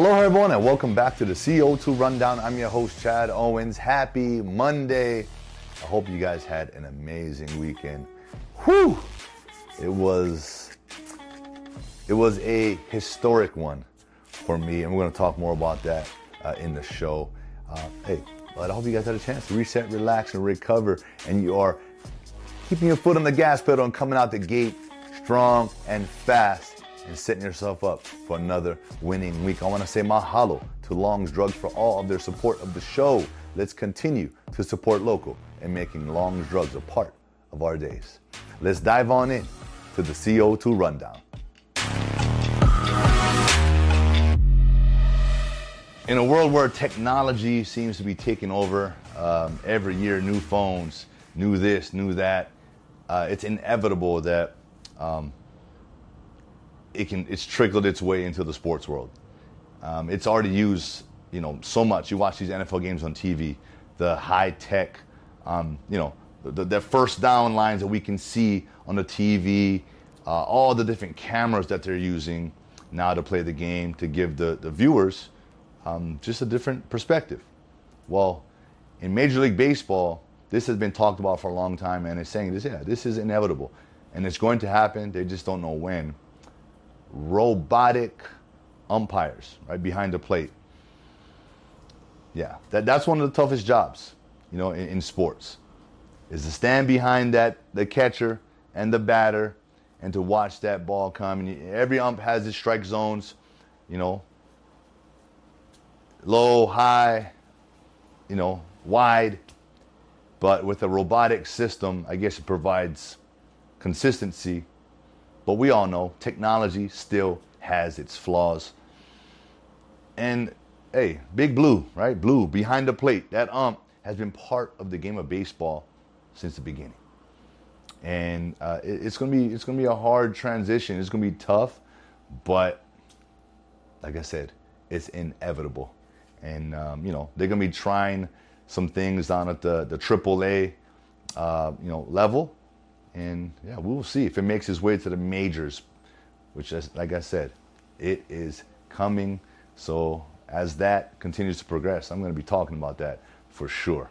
Hello, everyone, and welcome back to the CO2 Rundown. I'm your host, Chad Owens. Happy Monday. I hope you guys had an amazing weekend. Whew! It was it was a historic one for me, and we're going to talk more about that uh, in the show. Uh, hey, but I hope you guys had a chance to reset, relax, and recover, and you are keeping your foot on the gas pedal and coming out the gate strong and fast and setting yourself up for another winning week. I want to say mahalo to Long's Drugs for all of their support of the show. Let's continue to support local and making Long's Drugs a part of our days. Let's dive on in to the CO2 rundown. In a world where technology seems to be taking over um, every year, new phones, new this, new that, uh, it's inevitable that um, it can it's trickled its way into the sports world. Um, it's already used, you know, so much. You watch these NFL games on TV, the high tech, um, you know, the, the, first down lines that we can see on the TV, uh, all the different cameras that they're using now to play the game to give the, the viewers um, just a different perspective. Well, in Major League Baseball, this has been talked about for a long time, and it's saying this, yeah, this is inevitable, and it's going to happen. They just don't know when robotic umpires right behind the plate. Yeah, that, that's one of the toughest jobs, you know, in, in sports, is to stand behind that the catcher and the batter, and to watch that ball come. And every ump has its strike zones, you know, low, high, you know, wide. But with a robotic system, I guess it provides consistency but we all know technology still has its flaws. And hey, Big Blue, right? Blue behind the plate. That ump has been part of the game of baseball since the beginning. And uh, it, it's gonna be it's gonna be a hard transition. It's gonna be tough, but like I said, it's inevitable. And um, you know they're gonna be trying some things down at the the AAA uh, you know level, and yeah, we will see if it makes its way to the majors, which is, like I said, it is coming. So as that continues to progress, I'm going to be talking about that for sure.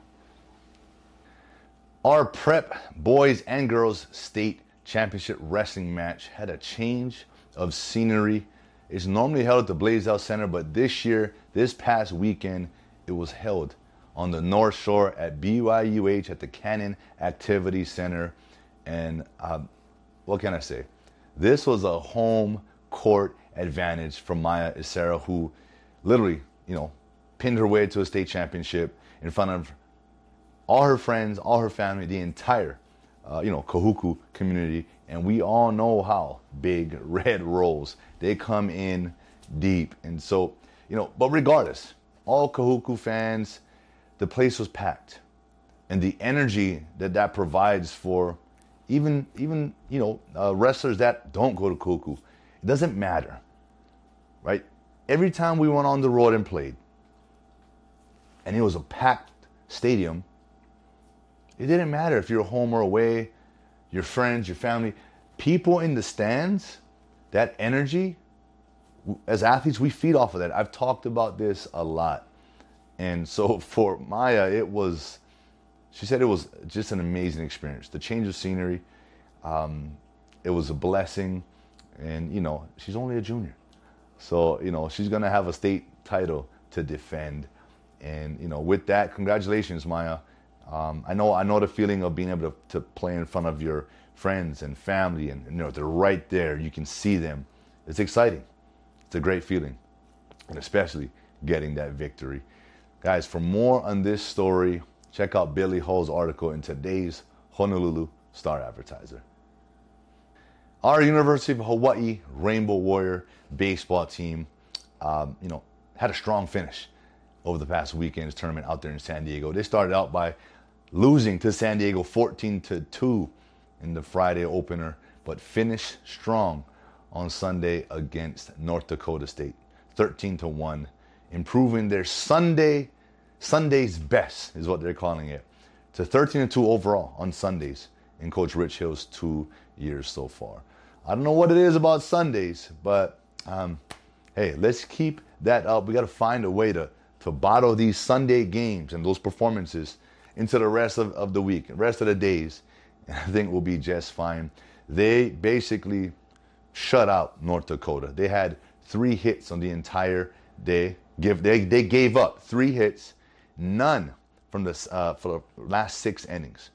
Our prep boys and girls state championship wrestling match had a change of scenery. It's normally held at the Blaisdell Center, but this year, this past weekend, it was held on the North Shore at BYUH at the Cannon Activity Center. And um, what can I say? This was a home court advantage for Maya Isera, who literally, you know, pinned her way to a state championship in front of all her friends, all her family, the entire, uh, you know, Kahuku community. And we all know how big red rolls. They come in deep. And so, you know, but regardless, all Kahuku fans, the place was packed. And the energy that that provides for even even you know uh, wrestlers that don't go to Kahuku, it doesn't matter, right? Every time we went on the road and played, and it was a packed stadium, it didn't matter if you're home or away, your friends, your family, people in the stands, that energy. As athletes, we feed off of that. I've talked about this a lot, and so for Maya, it was she said it was just an amazing experience. The change of scenery, um, it was a blessing, and you know she's only a junior, so you know she's gonna have a state title to defend, and you know with that, congratulations, Maya. Um, I know I know the feeling of being able to, to play in front of your friends and family, and you know they're right there. You can see them. It's exciting. It's a great feeling, and especially getting that victory. Guys, for more on this story, Check out Billy Hull's article in today's Honolulu Star Advertiser. Our University of Hawaii Rainbow Warrior baseball team, um, you know, had a strong finish over the past weekend's tournament out there in San Diego. They started out by losing to San Diego 14 to 2 in the Friday opener, but finished strong on Sunday against North Dakota State, 13 to 1, improving their Sunday Sunday's best is what they're calling it. To 13 and 2 overall on Sundays in Coach Rich Hill's two years so far. I don't know what it is about Sundays, but um, hey, let's keep that up. We got to find a way to to bottle these Sunday games and those performances into the rest of, of the week, rest of the days. And I think we'll be just fine. They basically shut out North Dakota. They had three hits on the entire day. Give they they gave up three hits, none from the uh, for the last six innings.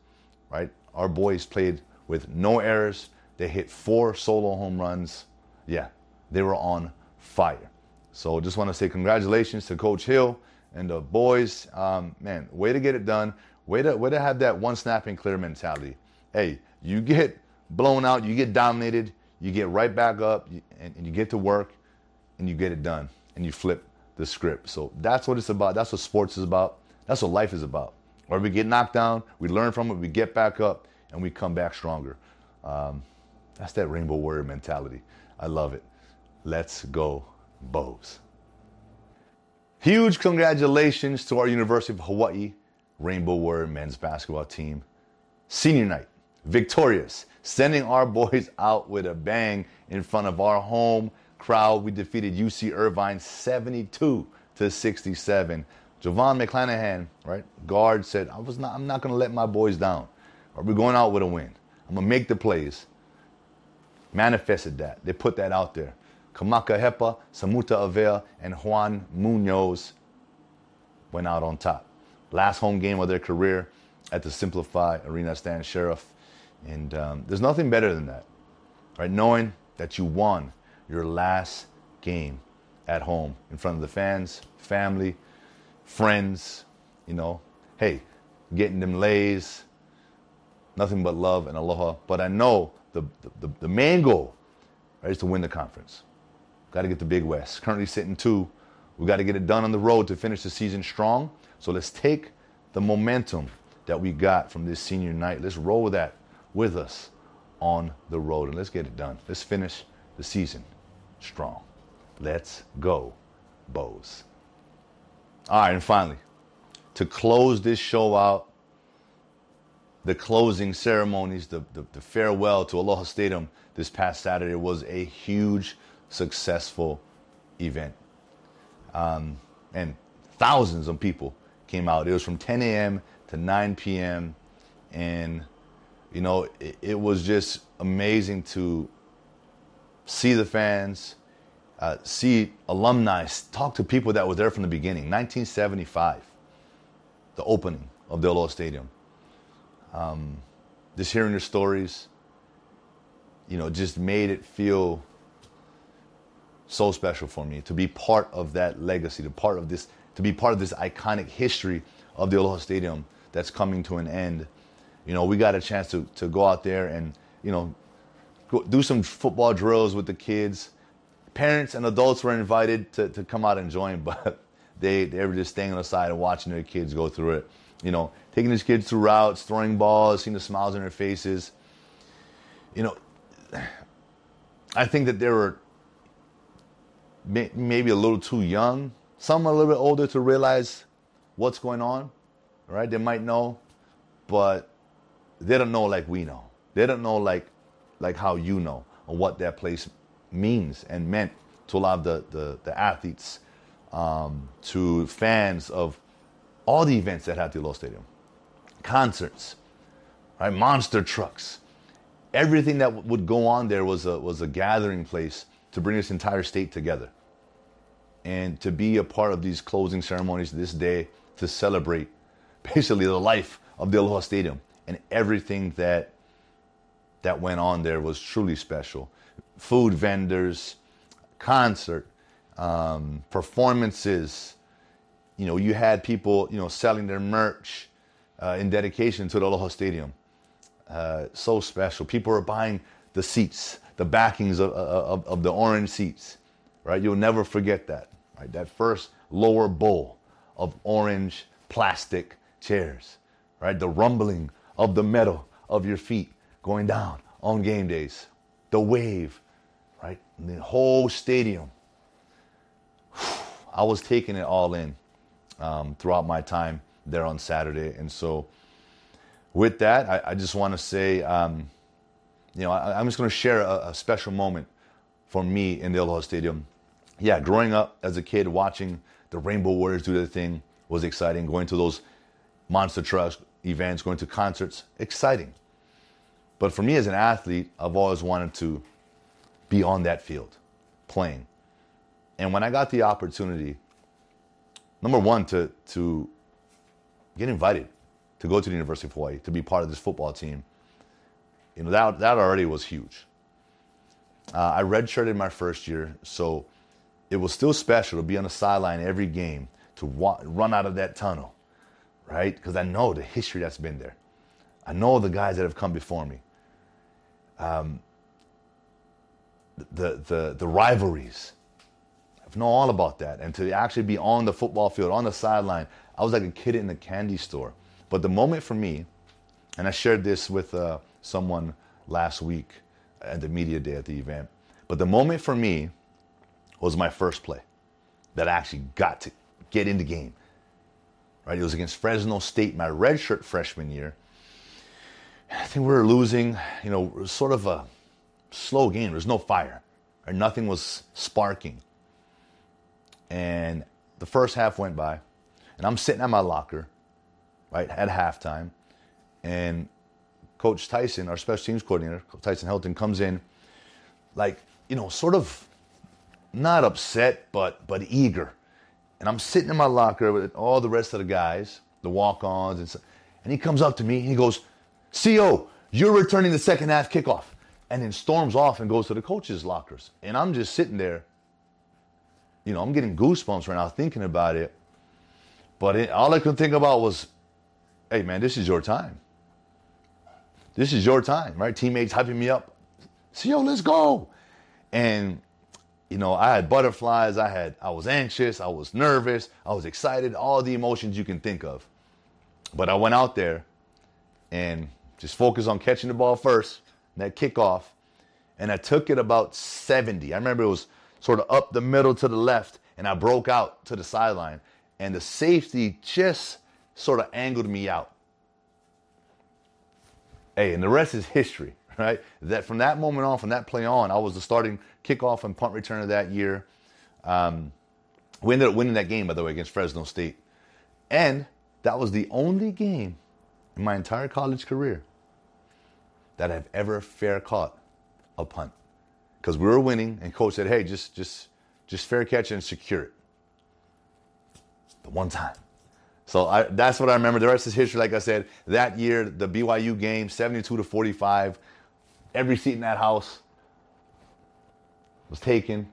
Right, our boys played with no errors. They hit four solo home runs. Yeah, they were on fire. So just want to say congratulations to Coach Hill and the boys. Um, man, way to get it done. Way to way to have that one snap and clear mentality. Hey, you get blown out, you get dominated, you get right back up, and, and you get to work, and you get it done, and you flip the script. So that's what it's about. That's what sports is about. That's what life is about. Where we get knocked down, we learn from it, we get back up, and we come back stronger. Um, that's that rainbow warrior mentality. I love it. Let's go, Bows. Huge congratulations to our University of Hawaii Rainbow Warrior men's basketball team. Senior night, victorious, sending our boys out with a bang in front of our home crowd. We defeated UC Irvine 72 to 67. JoVon McClanahan, right, guard said, I was not, I'm not going to let my boys down. We're going out with a win. I'm going to make the plays. Manifested that. They put that out there. Kamaka Hepa, Samuta Avea, and Juan Munoz went out on top. Last home game of their career at the SimpliFi Arena Stan Sheriff. And um, there's nothing better than that, right? Knowing that you won your last game at home in front of the fans, family, friends, you know. Hey, getting them leis, nothing but love and aloha. But I know the, the, the main goal right, is to win the conference. Got to get the Big West. Currently sitting two. We got to get it done on the road to finish the season strong. So let's take the momentum that we got from this senior night. Let's roll that with us on the road and let's get it done. Let's finish the season strong. Let's go, Bows. All right, and finally, to close this show out, the closing ceremonies, the, the, the, farewell to Aloha Stadium this past Saturday was a huge, successful event. Um, and thousands of people came out. It was from 10 a.m. to 9 p.m. And, you know, it, it was just amazing to see the fans, uh, see alumni, talk to people that were there from the beginning. 1975, the opening of the Aloha Stadium um, just hearing their stories, you know, just made it feel so special for me to be part of that legacy, to part of this, to be part of this iconic history of the Aloha Stadium that's coming to an end. You know, we got a chance to to go out there and you know do some football drills with the kids. Parents and adults were invited to, to come out and join, but they they were just staying on the side and watching their kids go through it you know, taking his kids through routes, throwing balls, seeing the smiles on their faces. You know, I think that they were maybe a little too young. Some a little bit older to realize what's going on, right? They might know, but they don't know like we know. They don't know like like how you know or what that place means and meant to a lot of the, the, the athletes, um, to fans of all the events that had the Aloha Stadium, concerts, right, monster trucks, everything that w- would go on there was a was a gathering place to bring this entire state together, and to be a part of these closing ceremonies this day to celebrate basically the life of the Aloha Stadium and everything that that went on there was truly special. Food vendors, concert, um, performances, you know, you had people, you know, selling their merch uh, in dedication to the Aloha Stadium. Uh, so special. People were buying the seats, the backings of, of, of, the orange seats, right? You'll never forget that, right? That first lower bowl of orange plastic chairs, right? The rumbling of the metal of your feet going down on game days, the wave, right? And the whole stadium. I was taking it all in um, throughout my time there on Saturday. And so, with that, I, I just want to say, um, you know, I, am just going to share a, a, special moment for me in the Aloha Stadium. yeah, growing up as a kid, watching the Rainbow Warriors do their thing was exciting. Going to those monster trucks events, going to concerts, exciting. But for me as an athlete, I've always wanted to be on that field, playing. And when I got the opportunity, number one, to to get invited to go to the University of Hawaii to be part of this football team, you know that that already was huge. Uh, I redshirted my first year, so it was still special to be on the sideline every game to wa- run out of that tunnel, right? Because I know the history that's been there. I know the guys that have come before me. Um, the the the rivalries. I know all about that, and to actually be on the football field, on the sideline, I was like a kid in a candy store. But the moment for me, and I shared this with uh, someone last week at the media day at the event. But the moment for me was my first play that I actually got to get in the game. Right? It was against Fresno State my redshirt freshman year. I think we were losing, you know, sort of a slow game. There was no fire. Right? Nothing was sparking. And the first half went by, and I'm sitting at my locker, right, at halftime, and Coach Tyson, our special teams coordinator, Tyson Helton, comes in, like you know, sort of not upset, but but eager. And I'm sitting in my locker with all the rest of the guys, the walk-ons, and so, and he comes up to me and he goes, "Co, you're returning the second half kickoff," and then storms off and goes to the coaches' lockers. And I'm just sitting there. You know, I'm getting goosebumps right now thinking about it. But it, all I could think about was, "Hey, man, this is your time." this is your time, right? Teammates hyping me up. yo, let's go. And you know, I had butterflies. I had, I was anxious. I was nervous. I was excited. All the emotions you can think of. But I went out there and just focus on catching the ball first, that kickoff, and I took it about 70. I remember it was sort of up the middle to the left, and I broke out to the sideline, and the safety just sort of angled me out. Hey, and the rest is history, right? That from that moment on, from that play on, I was the starting kickoff and punt returner that year. Um, we ended up winning that game, by the way, against Fresno State. And that was the only game in my entire college career that I've ever fair caught a punt. Because we were winning, and coach said, hey, just just just fair catch and secure it. The one time. So I, that's what I remember. The rest is history. Like I said, that year, the BYU game, 72 to 45, every seat in that house was taken.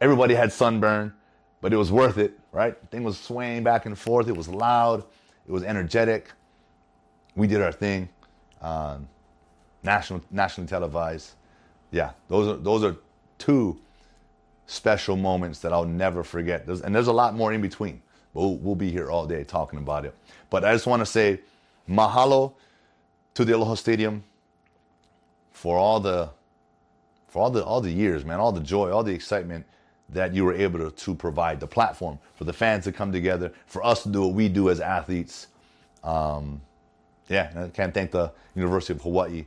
Everybody had sunburn, but it was worth it, right? The thing was swaying back and forth. It was loud. It was energetic. We did our thing. Um, national, nationally televised. Yeah, those are those are two special moments that I'll never forget. There's, and there's a lot more in between. We'll, we'll be here all day talking about it. But I just want to say mahalo to the Aloha Stadium for all the for all the all the years, man, all the joy, all the excitement that you were able to, to provide the platform for the fans to come together, for us to do what we do as athletes. Um, yeah, I can't thank the University of Hawaii,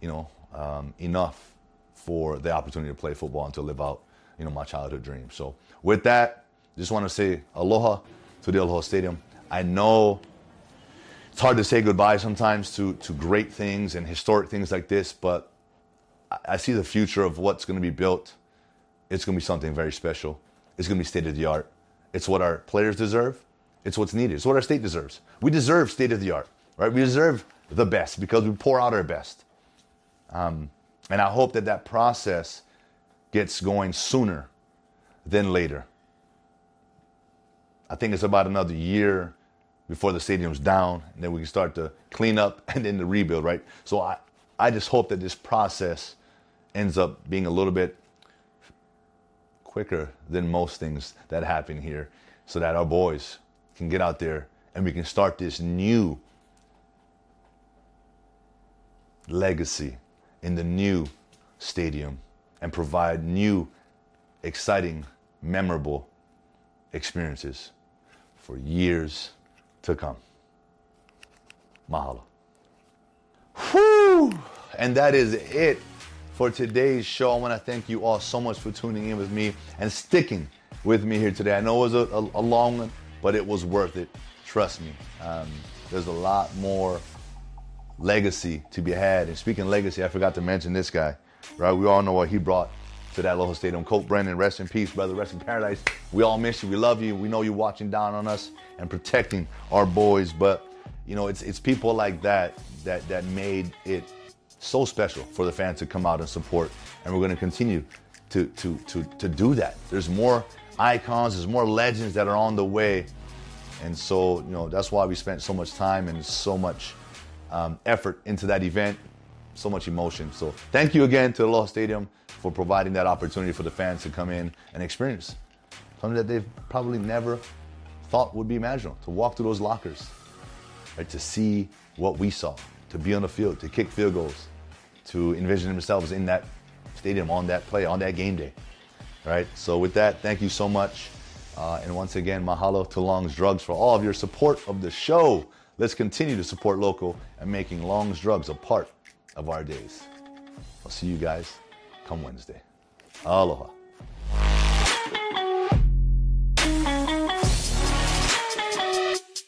you know, um, enough for the opportunity to play football and to live out, you know, my childhood dream. So with that, just want to say aloha to the Aloha Stadium. I know it's hard to say goodbye sometimes to, to great things and historic things like this, but I see the future of what's going to be built. It's going to be something very special. It's going to be state of the art. It's what our players deserve. It's what's needed. It's what our state deserves. We deserve state of the art, right? We deserve the best because we pour out our best. Um, and I hope that that process gets going sooner than later. I think it's about another year before the stadium's down, and then we can start to clean up and then the rebuild, right? So I, I just hope that this process ends up being a little bit quicker than most things that happen here so that our boys can get out there and we can start this new legacy in the new stadium and provide new, exciting, memorable experiences for years to come. Mahalo. Whew! And that is it for today's show. I want to thank you all so much for tuning in with me and sticking with me here today. I know it was a, a, a long one, but it was worth it. Trust me. Um, there's a lot more legacy to be had. And speaking legacy, I forgot to mention this guy, right? We all know what he brought to that local stadium. Colt Brennan, rest in peace, brother, rest in paradise. We all miss you. We love you. We know you're watching down on us and protecting our boys. But you know, it's it's people like that that that made it so special for the fans to come out and support. And we're going to continue to to to to do that. There's more icons, there's more legends that are on the way. And so, you know, that's why we spent so much time and so much um, effort into that event, so much emotion. So, thank you again to the Aloha Stadium for providing that opportunity for the fans to come in and experience something that they've probably never thought would be imaginable to walk through those lockers, right, to see what we saw, to be on the field, to kick field goals, to envision themselves in that stadium on that play, on that game day. Right? So, with that, thank you so much. Uh, and once again, mahalo to Long's Drugs for all of your support of the show. Let's continue to support local and making Long's Drugs a part of our days. I'll see you guys come Wednesday. Aloha.